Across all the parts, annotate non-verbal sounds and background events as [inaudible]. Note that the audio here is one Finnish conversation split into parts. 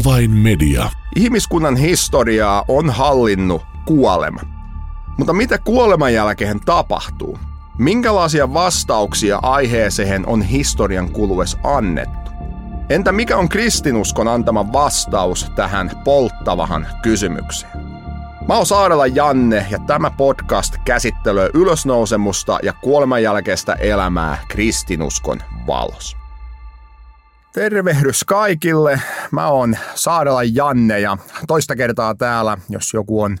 Avainmedia. Ihmiskunnan historiaa on hallinnut kuolema. Mutta mitä kuoleman jälkeen tapahtuu? Minkälaisia vastauksia aiheeseen on historian kuluessa annettu? Entä mikä on kristinuskon antama vastaus tähän polttavahan kysymykseen? Mä oon Saarella Janne ja tämä podcast käsittelee ylösnousemusta ja kuoleman jälkeistä elämää kristinuskon valossa. Tervehdys kaikille. Mä oon Saarella Janne ja toista kertaa täällä, jos joku on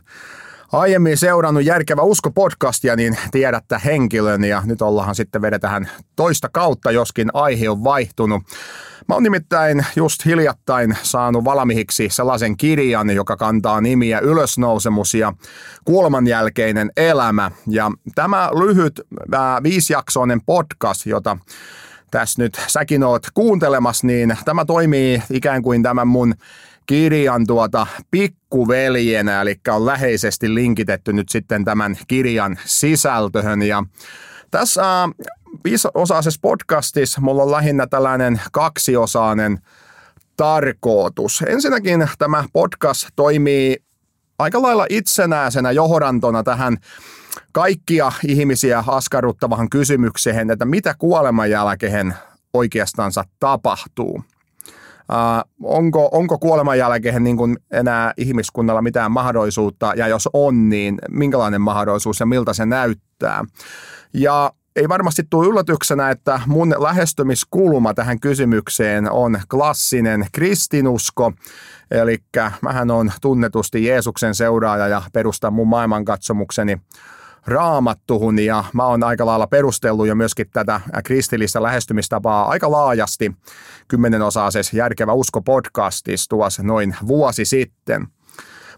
aiemmin seurannut Järkevä usko-podcastia, niin tiedätte henkilön ja nyt ollaan sitten vedetään toista kautta, joskin aihe on vaihtunut. Mä oon nimittäin just hiljattain saanut valmiiksi sellaisen kirjan, joka kantaa nimiä Ylösnousemus ja kuoleman jälkeinen elämä. Ja tämä lyhyt viisijaksoinen podcast, jota tässä nyt säkin oot kuuntelemassa, niin tämä toimii ikään kuin tämän mun kirjan tuota pikkuveljenä, eli on läheisesti linkitetty nyt sitten tämän kirjan sisältöön. Ja tässä viisosaisessa podcastissa mulla on lähinnä tällainen kaksiosainen tarkoitus. Ensinnäkin tämä podcast toimii aika lailla itsenäisenä johdantona tähän kaikkia ihmisiä askarruttavahan kysymykseen, että mitä kuoleman jälkeen oikeastaan tapahtuu. Uh, onko, onko kuoleman jälkeen niin kuin enää ihmiskunnalla mitään mahdollisuutta, ja jos on, niin minkälainen mahdollisuus ja miltä se näyttää. Ja ei varmasti tule yllätyksenä, että mun lähestymiskulma tähän kysymykseen on klassinen kristinusko, eli mähän on tunnetusti Jeesuksen seuraaja ja perustan mun maailmankatsomukseni raamattuhun ja mä oon aika lailla perustellut jo myöskin tätä kristillistä lähestymistapaa aika laajasti kymmenenosaisessa Järkevä usko podcastissa tuossa noin vuosi sitten.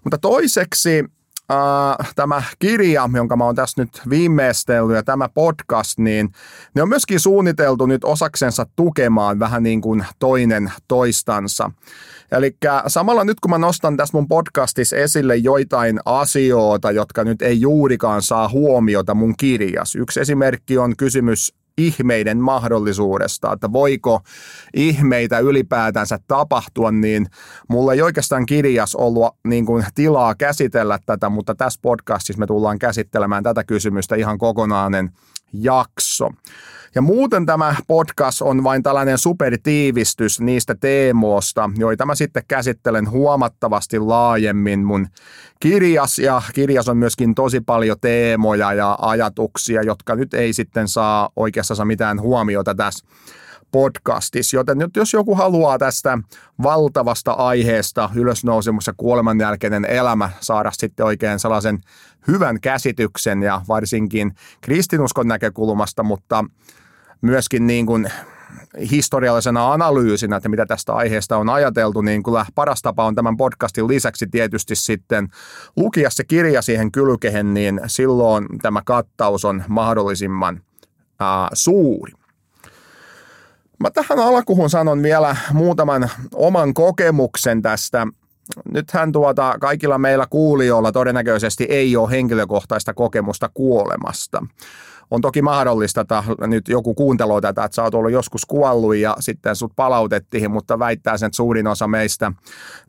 Mutta toiseksi äh, tämä kirja, jonka mä oon tässä nyt viimeistellyt ja tämä podcast, niin ne on myöskin suunniteltu nyt osaksensa tukemaan vähän niin kuin toinen toistansa. Eli samalla nyt kun mä nostan tässä mun podcastissa esille joitain asioita, jotka nyt ei juurikaan saa huomiota mun kirjas. Yksi esimerkki on kysymys ihmeiden mahdollisuudesta, että voiko ihmeitä ylipäätänsä tapahtua, niin mulla ei oikeastaan kirjas ollut niin kuin tilaa käsitellä tätä, mutta tässä podcastissa me tullaan käsittelemään tätä kysymystä ihan kokonainen jakso. Ja muuten tämä podcast on vain tällainen supertiivistys niistä teemoista, joita mä sitten käsittelen huomattavasti laajemmin mun kirjas. Ja kirjas on myöskin tosi paljon teemoja ja ajatuksia, jotka nyt ei sitten saa oikeastaan mitään huomiota tässä podcastissa. Joten nyt jos joku haluaa tästä valtavasta aiheesta ylösnousemus ja kuoleman jälkeinen elämä saada sitten oikein sellaisen hyvän käsityksen ja varsinkin kristinuskon näkökulmasta, mutta myöskin niin kuin historiallisena analyysinä, että mitä tästä aiheesta on ajateltu, niin kyllä paras tapa on tämän podcastin lisäksi tietysti sitten lukia se kirja siihen kylkehen, niin silloin tämä kattaus on mahdollisimman ää, suuri. Mä tähän alkuun sanon vielä muutaman oman kokemuksen tästä. Nythän tuota, kaikilla meillä kuulijoilla todennäköisesti ei ole henkilökohtaista kokemusta kuolemasta on toki mahdollista, että nyt joku kuunteloo tätä, että sä oot ollut joskus kuollut ja sitten sut palautettiin, mutta väittää sen, että suurin osa meistä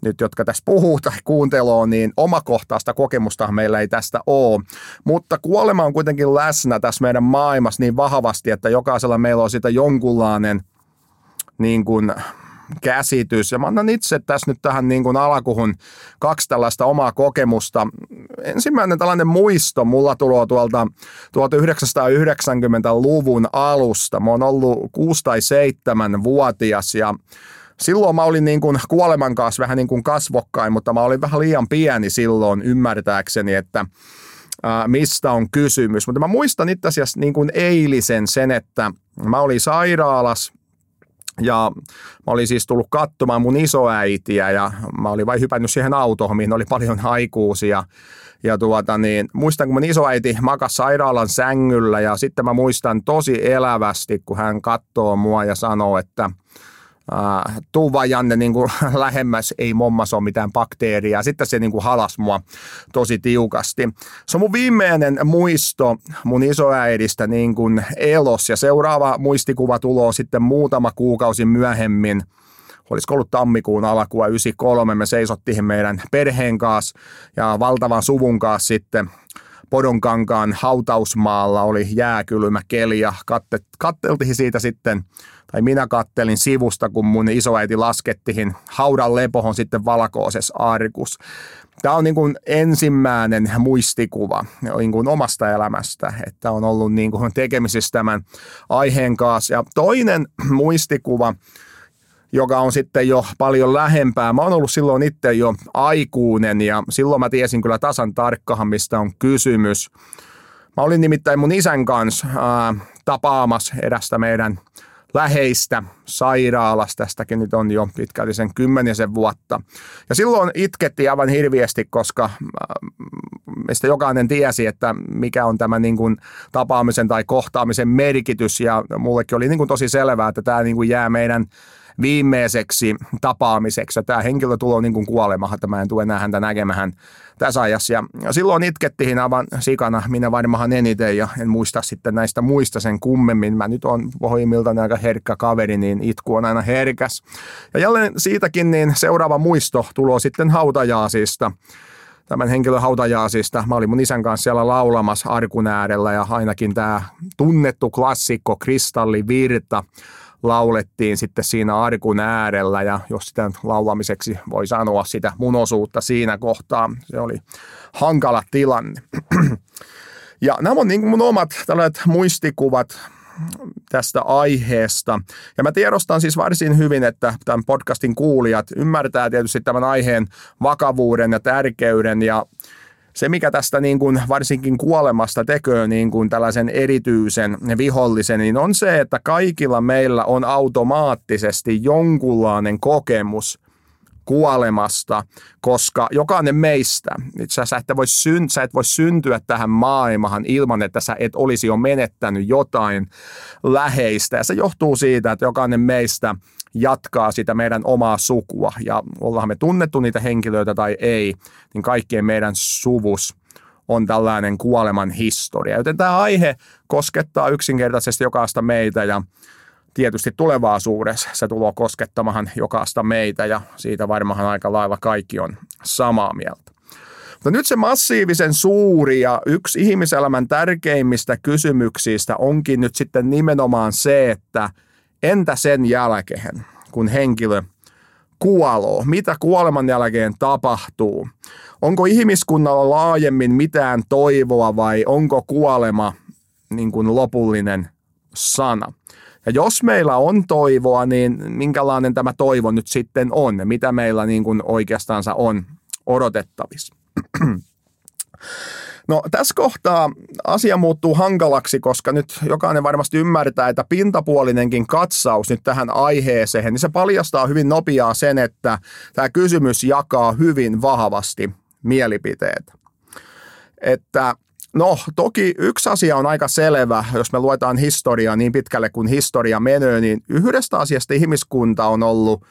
nyt, jotka tässä puhuu tai kuunteloo, niin omakohtaista kokemusta meillä ei tästä ole. Mutta kuolema on kuitenkin läsnä tässä meidän maailmassa niin vahvasti, että jokaisella meillä on sitä jonkunlainen niin kuin käsitys. Ja mä annan itse tässä nyt tähän niin kuin alkuhun kaksi tällaista omaa kokemusta. Ensimmäinen tällainen muisto mulla tulee tuolta 1990-luvun alusta. Mä oon ollut 6 tai 7 vuotias ja Silloin mä olin niin kuin kuoleman kanssa vähän niin kuin kasvokkain, mutta mä olin vähän liian pieni silloin ymmärtääkseni, että mistä on kysymys. Mutta mä muistan itse asiassa niin kuin eilisen sen, että mä olin sairaalassa ja mä olin siis tullut katsomaan mun isoäitiä ja mä olin vain hypännyt siihen autoon, mihin oli paljon haikuusia. Ja tuota, niin, muistan, kun mun isoäiti makasi sairaalan sängyllä ja sitten mä muistan tosi elävästi, kun hän katsoo mua ja sanoo, että – Uh, tuu vaan Janne niin kuin [laughs] lähemmäs, ei mommas ole mitään bakteeria. Sitten se niin kuin halas mua tosi tiukasti. Se on mun viimeinen muisto mun isoäidistä niin kuin elos ja seuraava muistikuva tulee sitten muutama kuukausi myöhemmin. olisiko ollut tammikuun alkua 93, me seisottiin meidän perheen kanssa ja valtavan suvun kanssa sitten Podonkankaan hautausmaalla oli jääkylmä keli ja katte, katteltiin siitä sitten, tai minä kattelin sivusta, kun mun isoäiti laskettiin haudan lepohon sitten valkoisessa arkus. Tämä on niin kuin ensimmäinen muistikuva niin kuin omasta elämästä, että on ollut niin kuin tekemisissä tämän aiheen kanssa. Ja toinen muistikuva, joka on sitten jo paljon lähempää. Mä oon ollut silloin itse jo aikuinen ja silloin mä tiesin kyllä tasan tarkkahan, mistä on kysymys. Mä olin nimittäin mun isän kanssa ää, tapaamassa erästä meidän läheistä sairaalasta. Tästäkin nyt on jo pitkälti sen kymmenisen vuotta. Ja silloin itkettiin aivan hirviästi, koska mistä jokainen tiesi, että mikä on tämä niin kuin tapaamisen tai kohtaamisen merkitys. Ja mullekin oli niin kuin tosi selvää, että tämä niin kuin jää meidän viimeiseksi tapaamiseksi. Tämä henkilö tulee niin kuin kuolemahan, että mä en tule enää häntä näkemään tässä ajassa. Ja silloin itkettiin aivan sikana, minä varmaan eniten ja en muista sitten näistä muista sen kummemmin. Mä nyt on pohjimmiltaan aika herkkä kaveri, niin itku on aina herkäs. Ja jälleen siitäkin niin seuraava muisto tulee sitten hautajaasista tämän henkilön hautajaasista. Mä olin mun isän kanssa siellä laulamassa arkun äärellä ja ainakin tämä tunnettu klassikko Kristallivirta laulettiin sitten siinä arkun äärellä ja jos sitä laulamiseksi voi sanoa sitä munosuutta siinä kohtaa, se oli hankala tilanne. [clears throat] Ja nämä on niin kuin mun omat tällaiset muistikuvat tästä aiheesta. Ja mä tiedostan siis varsin hyvin, että tämän podcastin kuulijat ymmärtää tietysti tämän aiheen vakavuuden ja tärkeyden ja se, mikä tästä niin kuin varsinkin kuolemasta tekee niin kuin tällaisen erityisen vihollisen, niin on se, että kaikilla meillä on automaattisesti jonkunlainen kokemus kuolemasta, koska jokainen meistä, sä, sä, et voi syn, sä et voi syntyä tähän maailmaan ilman, että sä et olisi jo menettänyt jotain läheistä. Ja se johtuu siitä, että jokainen meistä jatkaa sitä meidän omaa sukua. Ja ollaan me tunnettu niitä henkilöitä tai ei, niin kaikkien meidän suvus on tällainen kuoleman historia. Joten tämä aihe koskettaa yksinkertaisesti jokaista meitä ja tietysti tulevaisuudessa se tulee koskettamaan jokaista meitä ja siitä varmaan aika lailla kaikki on samaa mieltä. Mutta nyt se massiivisen suuri ja yksi ihmiselämän tärkeimmistä kysymyksistä onkin nyt sitten nimenomaan se, että entä sen jälkeen, kun henkilö kuoloo? Mitä kuoleman jälkeen tapahtuu? Onko ihmiskunnalla laajemmin mitään toivoa vai onko kuolema niin kuin lopullinen sana? Ja jos meillä on toivoa, niin minkälainen tämä toivo nyt sitten on? Mitä meillä niin kuin oikeastaan on odotettavissa? No tässä kohtaa asia muuttuu hankalaksi, koska nyt jokainen varmasti ymmärtää, että pintapuolinenkin katsaus nyt tähän aiheeseen, niin se paljastaa hyvin nopeaa sen, että tämä kysymys jakaa hyvin vahvasti mielipiteet. Että No toki yksi asia on aika selvä, jos me luetaan historiaa niin pitkälle kuin historia menee, niin yhdestä asiasta ihmiskunta on ollut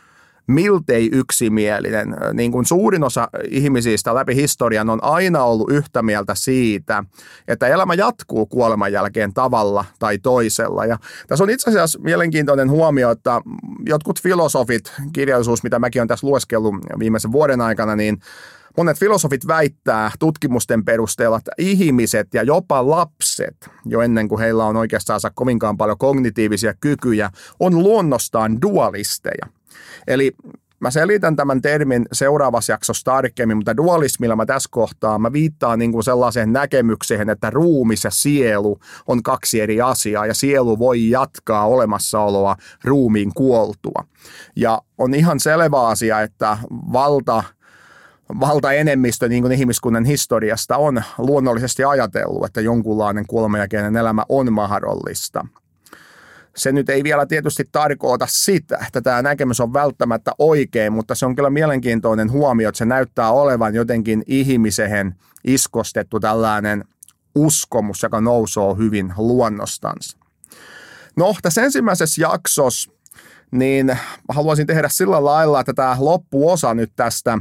miltei yksimielinen. Niin kuin suurin osa ihmisistä läpi historian on aina ollut yhtä mieltä siitä, että elämä jatkuu kuoleman jälkeen tavalla tai toisella. Ja tässä on itse asiassa mielenkiintoinen huomio, että jotkut filosofit, kirjallisuus, mitä mäkin olen tässä lueskellut viimeisen vuoden aikana, niin Monet filosofit väittää tutkimusten perusteella, että ihmiset ja jopa lapset, jo ennen kuin heillä on oikeastaan kovinkaan paljon kognitiivisia kykyjä, on luonnostaan dualisteja. Eli Mä selitän tämän termin seuraavassa jaksossa tarkemmin, mutta dualismilla mä tässä kohtaa mä viittaan niin kuin sellaiseen näkemykseen, että ruumis ja sielu on kaksi eri asiaa ja sielu voi jatkaa olemassaoloa ruumiin kuoltua. Ja on ihan selvä asia, että valta valtaenemmistö niin kuin ihmiskunnan historiasta on luonnollisesti ajatellut, että jonkunlainen kuolemanjälkeinen elämä on mahdollista. Se nyt ei vielä tietysti tarkoita sitä, että tämä näkemys on välttämättä oikein, mutta se on kyllä mielenkiintoinen huomio, että se näyttää olevan jotenkin ihmisehen iskostettu tällainen uskomus, joka nousee hyvin luonnostansa. No, tässä ensimmäisessä jaksossa niin haluaisin tehdä sillä lailla, että tämä loppuosa nyt tästä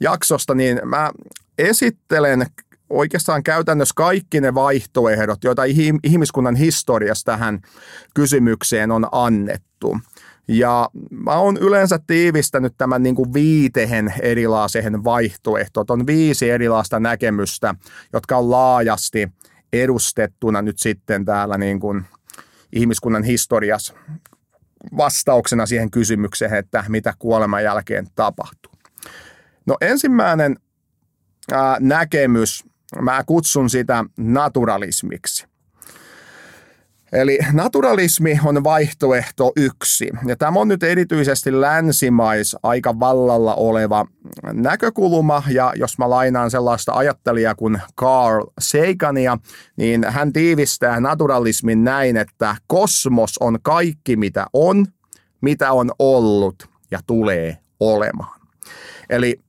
jaksosta, niin mä esittelen oikeastaan käytännössä kaikki ne vaihtoehdot, joita ihmiskunnan historiassa tähän kysymykseen on annettu. Ja mä oon yleensä tiivistänyt tämän niin kuin viitehen erilaiseen vaihtoehtoon. On viisi erilaista näkemystä, jotka on laajasti edustettuna nyt sitten täällä niin kuin ihmiskunnan historiassa vastauksena siihen kysymykseen, että mitä kuoleman jälkeen tapahtuu. No ensimmäinen ää, näkemys, mä kutsun sitä naturalismiksi. Eli naturalismi on vaihtoehto yksi. Ja tämä on nyt erityisesti länsimais aika vallalla oleva näkökulma. Ja jos mä lainaan sellaista ajattelijaa kuin Carl Sagania, niin hän tiivistää naturalismin näin, että kosmos on kaikki mitä on, mitä on ollut ja tulee olemaan. Eli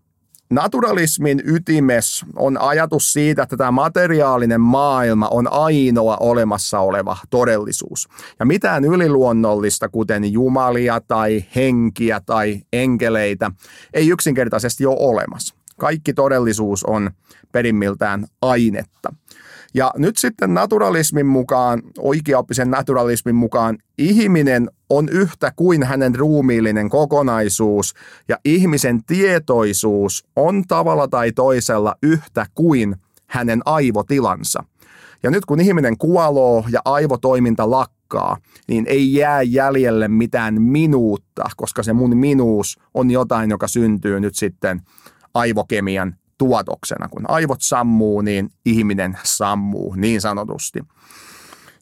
Naturalismin ytimes on ajatus siitä, että tämä materiaalinen maailma on ainoa olemassa oleva todellisuus. Ja mitään yliluonnollista, kuten jumalia tai henkiä tai enkeleitä, ei yksinkertaisesti ole olemassa. Kaikki todellisuus on perimmiltään ainetta. Ja nyt sitten naturalismin mukaan, oikeaoppisen naturalismin mukaan, ihminen on yhtä kuin hänen ruumiillinen kokonaisuus ja ihmisen tietoisuus on tavalla tai toisella yhtä kuin hänen aivotilansa. Ja nyt kun ihminen kuoloo ja aivotoiminta lakkaa, niin ei jää jäljelle mitään minuutta, koska se mun minuus on jotain, joka syntyy nyt sitten aivokemian tuotoksena. Kun aivot sammuu, niin ihminen sammuu niin sanotusti.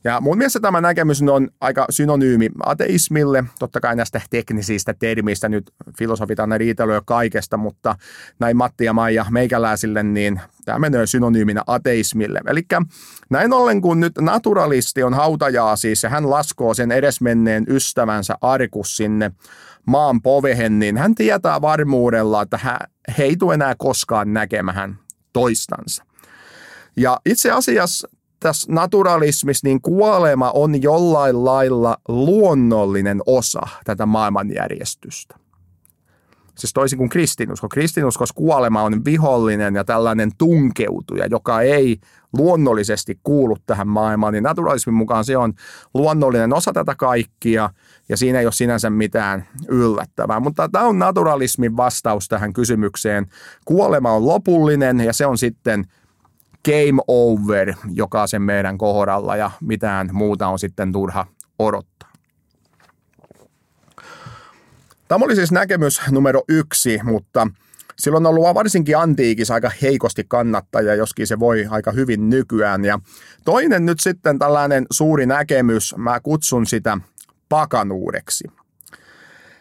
Ja mun mielestä tämä näkemys on aika synonyymi ateismille, totta kai näistä teknisistä termistä nyt filosofit aina riitelyä kaikesta, mutta näin Matti ja Maija meikäläisille, niin tämä menee synonyyminä ateismille. Eli näin ollen, kun nyt naturalisti on hautajaa siis ja hän laskoo sen edesmenneen ystävänsä Arkus sinne maan povehen, niin hän tietää varmuudella, että hän ei tule enää koskaan näkemään toistansa. Ja itse asiassa tässä naturalismissa niin kuolema on jollain lailla luonnollinen osa tätä maailmanjärjestystä. Siis toisin kuin kristinusko. Kristinuskossa kuolema on vihollinen ja tällainen tunkeutuja, joka ei luonnollisesti kuulu tähän maailmaan, niin naturalismin mukaan se on luonnollinen osa tätä kaikkia ja siinä ei ole sinänsä mitään yllättävää. Mutta tämä on naturalismin vastaus tähän kysymykseen. Kuolema on lopullinen ja se on sitten game over jokaisen meidän kohdalla ja mitään muuta on sitten turha odottaa. Tämä oli siis näkemys numero yksi, mutta silloin on ollut varsinkin antiikissa aika heikosti kannattaja, joskin se voi aika hyvin nykyään. Ja toinen nyt sitten tällainen suuri näkemys, mä kutsun sitä pakanuudeksi.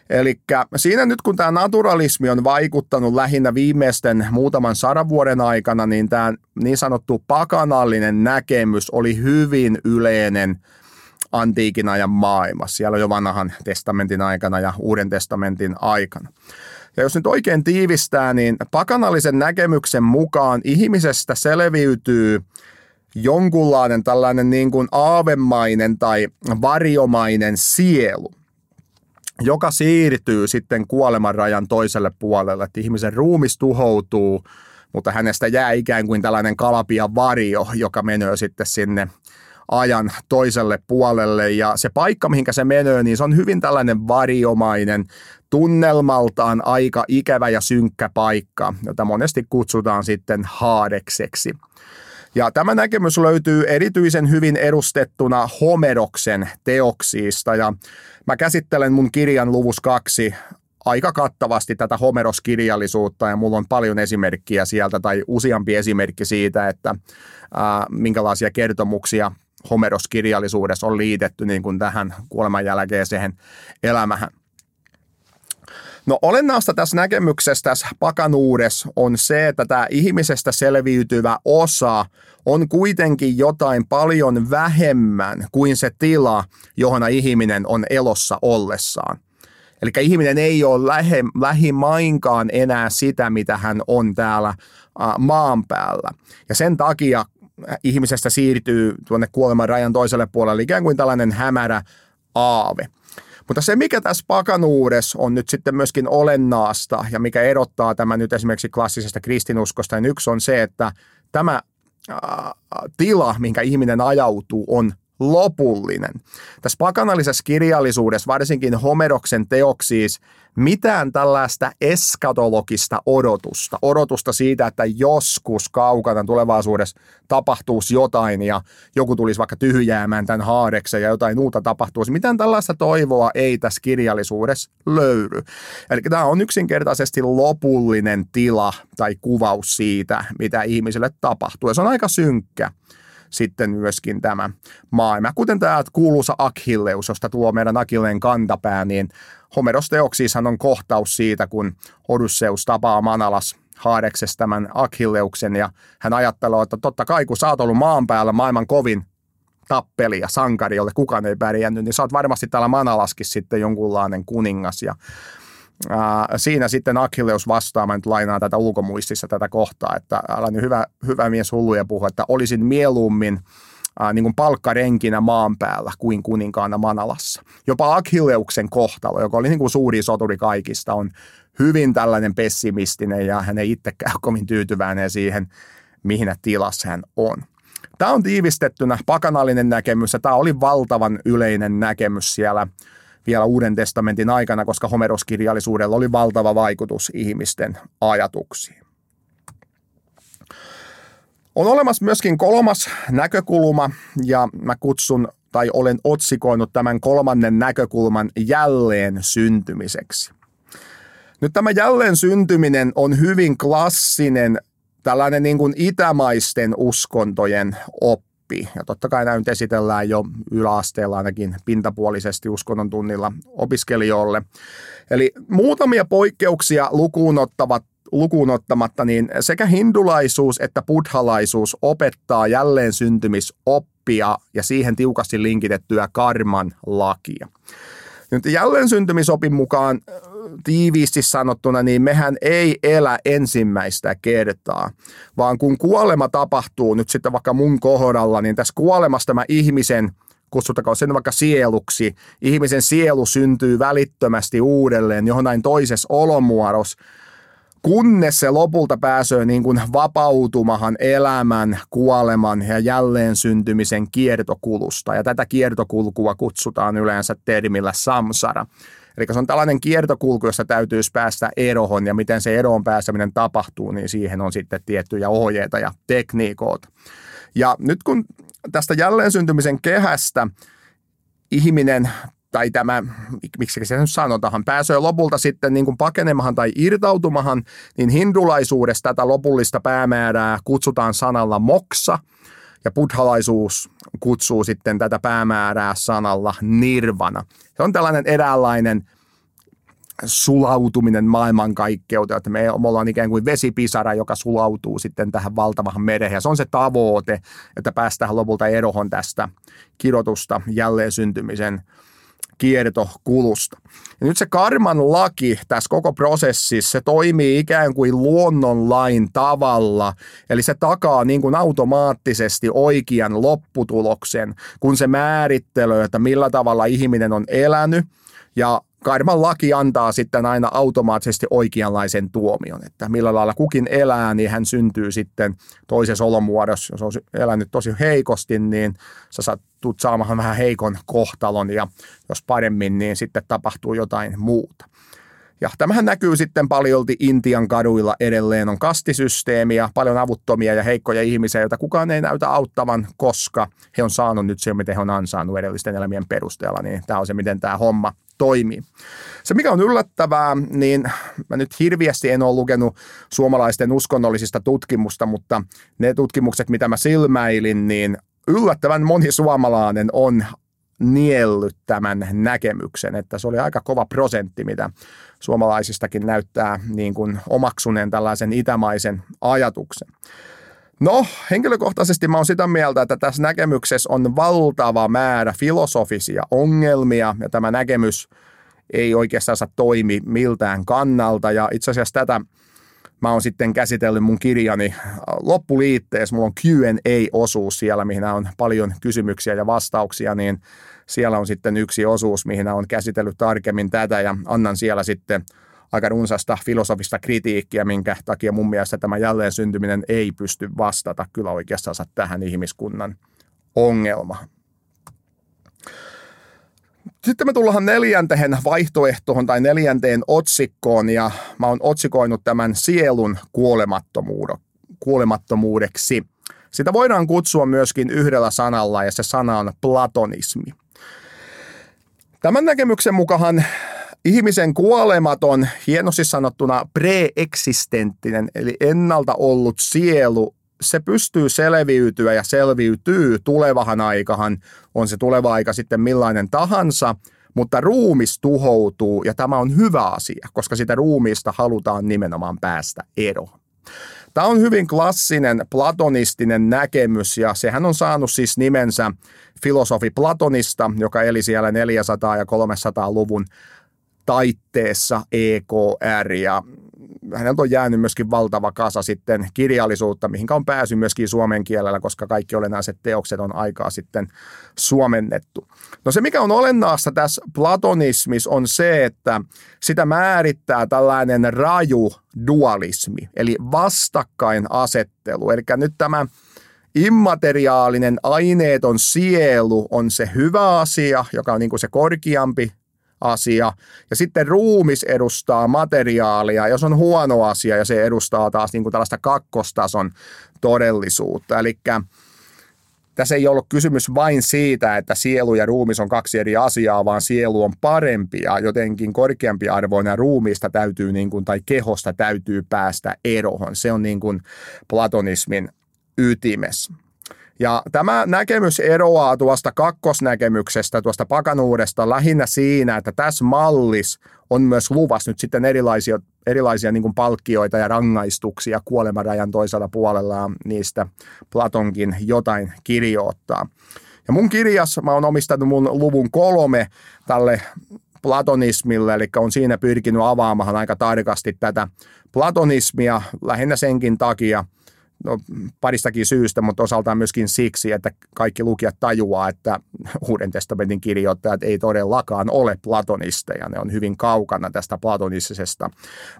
Eli siinä nyt kun tämä naturalismi on vaikuttanut lähinnä viimeisten muutaman sadan vuoden aikana, niin tämä niin sanottu pakanallinen näkemys oli hyvin yleinen antiikin ajan maailmassa. Siellä jo vanhan testamentin aikana ja uuden testamentin aikana. Ja jos nyt oikein tiivistää, niin pakanallisen näkemyksen mukaan ihmisestä selviytyy jonkunlainen tällainen niin kuin aavemainen tai varjomainen sielu, joka siirtyy sitten kuoleman rajan toiselle puolelle, että ihmisen ruumis tuhoutuu, mutta hänestä jää ikään kuin tällainen kalapia varjo, joka menee sitten sinne ajan toiselle puolelle ja se paikka, mihinkä se menee, niin se on hyvin tällainen variomainen, tunnelmaltaan aika ikävä ja synkkä paikka, jota monesti kutsutaan sitten haadekseksi. Ja tämä näkemys löytyy erityisen hyvin edustettuna Homeroksen teoksiista ja mä käsittelen mun kirjan luvus kaksi aika kattavasti tätä Homeros-kirjallisuutta ja mulla on paljon esimerkkiä sieltä tai useampi esimerkki siitä, että ää, minkälaisia kertomuksia Homeros-kirjallisuudessa on liitetty niin kuin tähän kuoleman jälkeiseen elämähän. No olennaista tässä näkemyksessä tässä pakanuudessa on se, että tämä ihmisestä selviytyvä osa on kuitenkin jotain paljon vähemmän kuin se tila, johon ihminen on elossa ollessaan. Eli ihminen ei ole lähe, lähimainkaan enää sitä, mitä hän on täällä maan päällä. Ja sen takia ihmisestä siirtyy tuonne kuoleman rajan toiselle puolelle ikään kuin tällainen hämärä aave. Mutta se, mikä tässä pakanuudessa on nyt sitten myöskin olennaasta ja mikä erottaa tämä nyt esimerkiksi klassisesta kristinuskosta, niin yksi on se, että tämä tila, minkä ihminen ajautuu, on lopullinen. Tässä pakanallisessa kirjallisuudessa, varsinkin Homeroksen teoksiis, mitään tällaista eskatologista odotusta, odotusta siitä, että joskus kaukana tulevaisuudessa tapahtuisi jotain ja joku tulisi vaikka tyhjäämään tämän haadeksen ja jotain muuta tapahtuisi. Mitään tällaista toivoa ei tässä kirjallisuudessa löydy. Eli tämä on yksinkertaisesti lopullinen tila tai kuvaus siitä, mitä ihmisille tapahtuu. Ja se on aika synkkä sitten myöskin tämä maailma. Kuten tämä kuuluisa Achilleus, josta tuo meidän Achilleen kantapää, niin Homeros teoksiishan on kohtaus siitä, kun Odysseus tapaa Manalas haadeksessa tämän Achilleuksen ja hän ajattelee, että totta kai kun sä oot ollut maan päällä maailman kovin tappeli ja sankari, jolle kukaan ei pärjännyt, niin sä oot varmasti täällä Manalaskin sitten jonkunlainen kuningas. Ja siinä sitten Achilleus vastaa, mä nyt lainaan tätä ulkomuistissa tätä kohtaa, että älä nyt hyvä, hyvä mies hulluja puhua, että olisin mieluummin ää, niin kuin palkkarenkinä maan päällä kuin kuninkaana Manalassa. Jopa Achilleuksen kohtalo, joka oli niin kuin suuri soturi kaikista, on hyvin tällainen pessimistinen ja hän ei itsekään kovin tyytyväinen siihen, mihin tilassa hän on. Tämä on tiivistettynä pakanallinen näkemys ja tämä oli valtavan yleinen näkemys siellä – vielä Uuden testamentin aikana, koska homeroskirjallisuudella oli valtava vaikutus ihmisten ajatuksiin. On olemassa myöskin kolmas näkökulma, ja mä kutsun tai olen otsikoinut tämän kolmannen näkökulman jälleen syntymiseksi. Nyt tämä jälleen syntyminen on hyvin klassinen tällainen niin kuin itämaisten uskontojen oppi oppii. Ja totta kai nämä nyt esitellään jo yläasteella ainakin pintapuolisesti uskonnon tunnilla opiskelijoille. Eli muutamia poikkeuksia lukuun ottavat lukuun ottamatta, niin sekä hindulaisuus että buddhalaisuus opettaa jälleen syntymisoppia ja siihen tiukasti linkitettyä karman lakia. Nyt jälleen syntymisopin mukaan tiiviisti sanottuna, niin mehän ei elä ensimmäistä kertaa, vaan kun kuolema tapahtuu nyt sitten vaikka mun kohdalla, niin tässä kuolemassa tämä ihmisen kutsutakaan sen vaikka sieluksi. Ihmisen sielu syntyy välittömästi uudelleen johonain toisessa olomuodossa, kunnes se lopulta pääsee niin kuin vapautumahan elämän, kuoleman ja jälleen syntymisen kiertokulusta. Ja tätä kiertokulkua kutsutaan yleensä termillä samsara. Eli se on tällainen kiertokulku, jossa täytyy päästä eroon ja miten se eroon pääseminen tapahtuu, niin siihen on sitten tiettyjä ohjeita ja tekniikoita. Ja nyt kun tästä jälleen syntymisen kehästä ihminen tai tämä, miksi se nyt sanotaan, pääsee lopulta sitten niin kuin pakenemahan tai irtautumahan, niin hindulaisuudessa tätä lopullista päämäärää kutsutaan sanalla moksa, ja buddhalaisuus kutsuu sitten tätä päämäärää sanalla nirvana. Se on tällainen eräänlainen sulautuminen maailmankaikkeuteen, että me ollaan ikään kuin vesipisara, joka sulautuu sitten tähän valtavaan mereen. Ja se on se tavoite, että päästään lopulta erohon tästä kirjoitusta jälleen syntymisen kiertokulusta. Ja nyt se karman laki tässä koko prosessissa, se toimii ikään kuin luonnonlain tavalla, eli se takaa niin kuin automaattisesti oikean lopputuloksen, kun se määrittelee, että millä tavalla ihminen on elänyt ja Karman laki antaa sitten aina automaattisesti oikeanlaisen tuomion, että millä lailla kukin elää, niin hän syntyy sitten toisessa olomuodossa. Jos on elänyt tosi heikosti, niin sä saat saamaan vähän heikon kohtalon ja jos paremmin, niin sitten tapahtuu jotain muuta. Ja tämähän näkyy sitten paljolti Intian kaduilla edelleen. On kastisysteemi ja paljon avuttomia ja heikkoja ihmisiä, joita kukaan ei näytä auttavan, koska he on saanut nyt se, miten he on ansainnut edellisten elämien perusteella. Niin tämä on se, miten tämä homma toimii. Se, mikä on yllättävää, niin mä nyt hirviästi en ole lukenut suomalaisten uskonnollisista tutkimusta, mutta ne tutkimukset, mitä mä silmäilin, niin yllättävän moni suomalainen on niellyt tämän näkemyksen, että se oli aika kova prosentti, mitä suomalaisistakin näyttää niin kuin omaksuneen tällaisen itämaisen ajatuksen. No, henkilökohtaisesti mä oon sitä mieltä, että tässä näkemyksessä on valtava määrä filosofisia ongelmia ja tämä näkemys ei oikeastaan saa toimi miltään kannalta ja itse asiassa tätä mä oon sitten käsitellyt mun kirjani loppuliitteessä. Mulla on Q&A-osuus siellä, mihin on paljon kysymyksiä ja vastauksia, niin siellä on sitten yksi osuus, mihin on käsitellyt tarkemmin tätä ja annan siellä sitten aika runsasta filosofista kritiikkiä, minkä takia mun mielestä tämä jälleen syntyminen ei pysty vastata kyllä oikeastaan tähän ihmiskunnan ongelmaan. Sitten me tullaan neljänteen vaihtoehtoon tai neljänteen otsikkoon ja mä oon otsikoinut tämän sielun kuolemattomuudeksi. Sitä voidaan kutsua myöskin yhdellä sanalla ja se sana on platonismi. Tämän näkemyksen mukaan ihmisen kuolematon, hienosti sanottuna preeksistenttinen, eli ennalta ollut sielu, se pystyy selviytyä ja selviytyy tulevahan aikahan, on se tuleva aika sitten millainen tahansa, mutta ruumis tuhoutuu ja tämä on hyvä asia, koska sitä ruumiista halutaan nimenomaan päästä eroon. Tämä on hyvin klassinen platonistinen näkemys ja sehän on saanut siis nimensä filosofi Platonista, joka eli siellä 400- ja 300-luvun taitteessa EKR ja häneltä on jäänyt myöskin valtava kasa sitten kirjallisuutta, mihin on päässyt myöskin suomen kielellä, koska kaikki olennaiset teokset on aikaa sitten suomennettu. No se, mikä on olennaista tässä platonismissa on se, että sitä määrittää tällainen raju dualismi, eli vastakkainasettelu. Eli nyt tämä immateriaalinen aineeton sielu on se hyvä asia, joka on niin kuin se korkeampi asia. Ja sitten ruumis edustaa materiaalia, jos on huono asia ja se edustaa taas niin kuin tällaista kakkostason todellisuutta. Eli tässä ei ollut kysymys vain siitä, että sielu ja ruumis on kaksi eri asiaa, vaan sielu on parempi ja jotenkin korkeampi arvoinen ruumiista täytyy niin kuin, tai kehosta täytyy päästä eroon. Se on niin kuin platonismin ytimessä. Ja tämä näkemys eroaa tuosta kakkosnäkemyksestä, tuosta pakanuudesta lähinnä siinä, että tässä mallis on myös luvas nyt sitten erilaisia, erilaisia niin palkkioita ja rangaistuksia kuolemarajan toisella puolella niistä Platonkin jotain kirjoittaa. Ja mun kirjassa mä oon omistanut mun luvun kolme tälle platonismille, eli on siinä pyrkinyt avaamaan aika tarkasti tätä platonismia lähinnä senkin takia – no, paristakin syystä, mutta osaltaan myöskin siksi, että kaikki lukijat tajuaa, että [laughs] Uuden testamentin kirjoittajat ei todellakaan ole platonisteja. Ne on hyvin kaukana tästä platonistisesta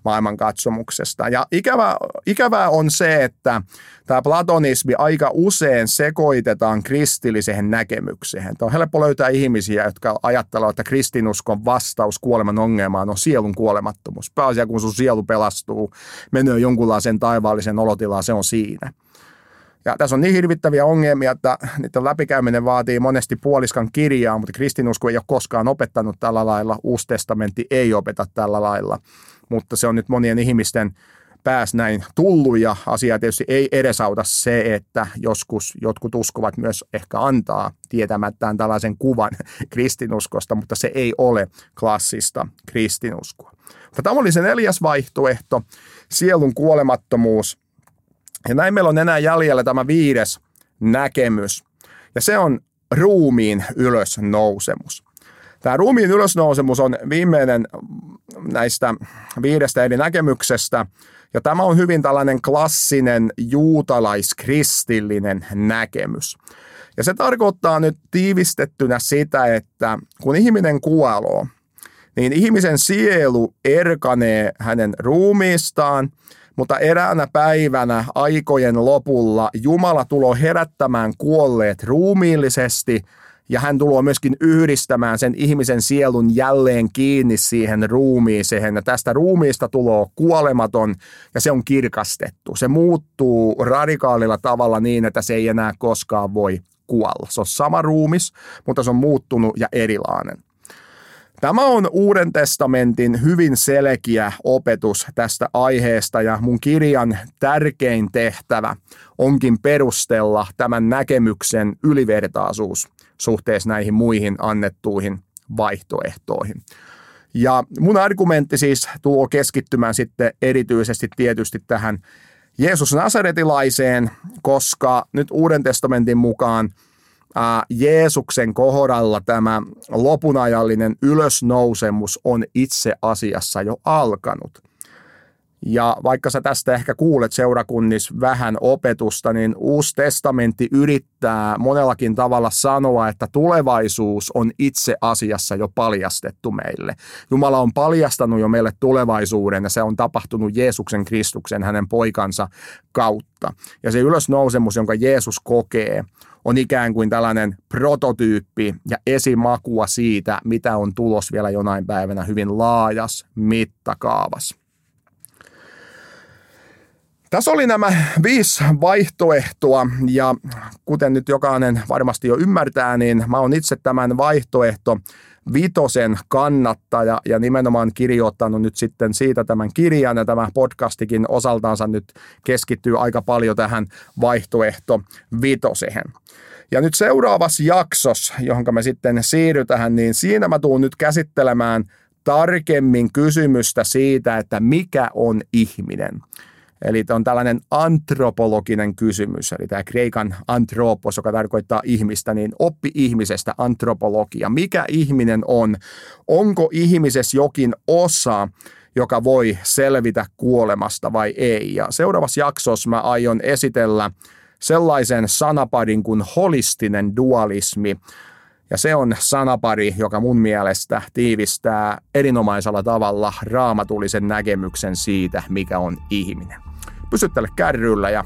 maailmankatsomuksesta. Ja ikävä, ikävää on se, että tämä platonismi aika usein sekoitetaan kristilliseen näkemykseen. Tämä on helppo löytää ihmisiä, jotka ajattelevat, että kristinuskon vastaus kuoleman ongelmaan on sielun kuolemattomuus. Pääasia, kun sun sielu pelastuu, menee jonkunlaisen taivaallisen olotilaan, se on siinä. Ja tässä on niin hirvittäviä ongelmia, että niiden läpikäyminen vaatii monesti puoliskan kirjaa, mutta kristinusko ei ole koskaan opettanut tällä lailla. Uusi testamentti ei opeta tällä lailla, mutta se on nyt monien ihmisten pääs näin tullut ja asia tietysti ei edesauta se, että joskus jotkut uskovat myös ehkä antaa tietämättään tällaisen kuvan [laughs] kristinuskosta, mutta se ei ole klassista kristinuskoa. Tämä oli se neljäs vaihtoehto, sielun kuolemattomuus. Ja näin meillä on enää jäljellä tämä viides näkemys. Ja se on ruumiin ylösnousemus. Tämä ruumiin ylösnousemus on viimeinen näistä viidestä eri näkemyksestä, ja tämä on hyvin tällainen klassinen juutalaiskristillinen näkemys. Ja se tarkoittaa nyt tiivistettynä sitä, että kun ihminen kuoloo, niin ihmisen sielu erkanee hänen ruumiistaan, mutta eräänä päivänä aikojen lopulla Jumala tulo herättämään kuolleet ruumiillisesti – ja hän tulee myöskin yhdistämään sen ihmisen sielun jälleen kiinni siihen ruumiiseen. Ja tästä ruumiista tulee kuolematon ja se on kirkastettu. Se muuttuu radikaalilla tavalla niin, että se ei enää koskaan voi kuolla. Se on sama ruumis, mutta se on muuttunut ja erilainen. Tämä on Uuden testamentin hyvin selkeä opetus tästä aiheesta ja mun kirjan tärkein tehtävä onkin perustella tämän näkemyksen ylivertaisuus suhteessa näihin muihin annettuihin vaihtoehtoihin. Ja mun argumentti siis tuo keskittymään sitten erityisesti tietysti tähän Jeesus Nasaretilaiseen, koska nyt Uuden testamentin mukaan Jeesuksen kohdalla tämä lopunajallinen ylösnousemus on itse asiassa jo alkanut. Ja vaikka sä tästä ehkä kuulet seurakunnissa vähän opetusta, niin Uusi testamentti yrittää monellakin tavalla sanoa, että tulevaisuus on itse asiassa jo paljastettu meille. Jumala on paljastanut jo meille tulevaisuuden ja se on tapahtunut Jeesuksen Kristuksen, hänen poikansa kautta. Ja se ylösnousemus, jonka Jeesus kokee, on ikään kuin tällainen prototyyppi ja esimakua siitä, mitä on tulos vielä jonain päivänä hyvin laajas mittakaavas. Tässä oli nämä viisi vaihtoehtoa ja kuten nyt jokainen varmasti jo ymmärtää, niin mä oon itse tämän vaihtoehto vitosen kannattaja ja nimenomaan kirjoittanut nyt sitten siitä tämän kirjan ja tämä podcastikin osaltaansa nyt keskittyy aika paljon tähän vaihtoehto vitoseen. Ja nyt seuraavassa jaksossa, johon me sitten siirrytään, niin siinä mä tuun nyt käsittelemään tarkemmin kysymystä siitä, että mikä on ihminen. Eli on tällainen antropologinen kysymys, eli tämä kreikan antropos, joka tarkoittaa ihmistä, niin oppi ihmisestä antropologia. Mikä ihminen on? Onko ihmisessä jokin osa, joka voi selvitä kuolemasta vai ei? Ja seuraavassa jaksossa mä aion esitellä sellaisen sanaparin kuin holistinen dualismi, ja se on sanapari, joka mun mielestä tiivistää erinomaisella tavalla raamatullisen näkemyksen siitä, mikä on ihminen pysyttele kärryllä ja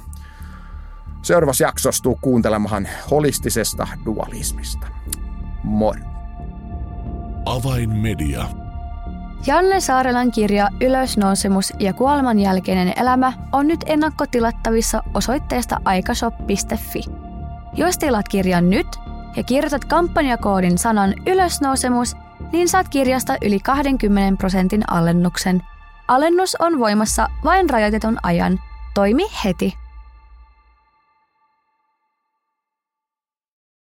seuraavassa jaksossa tuu kuuntelemaan holistisesta dualismista. Moro! Avainmedia. Janne Saarelan kirja Ylösnousemus ja kuoleman jälkeinen elämä on nyt ennakkotilattavissa osoitteesta aikashop.fi. Jos tilaat kirjan nyt ja kirjoitat kampanjakoodin sanan ylösnousemus, niin saat kirjasta yli 20 prosentin alennuksen. Alennus on voimassa vain rajoitetun ajan – Toimi heti.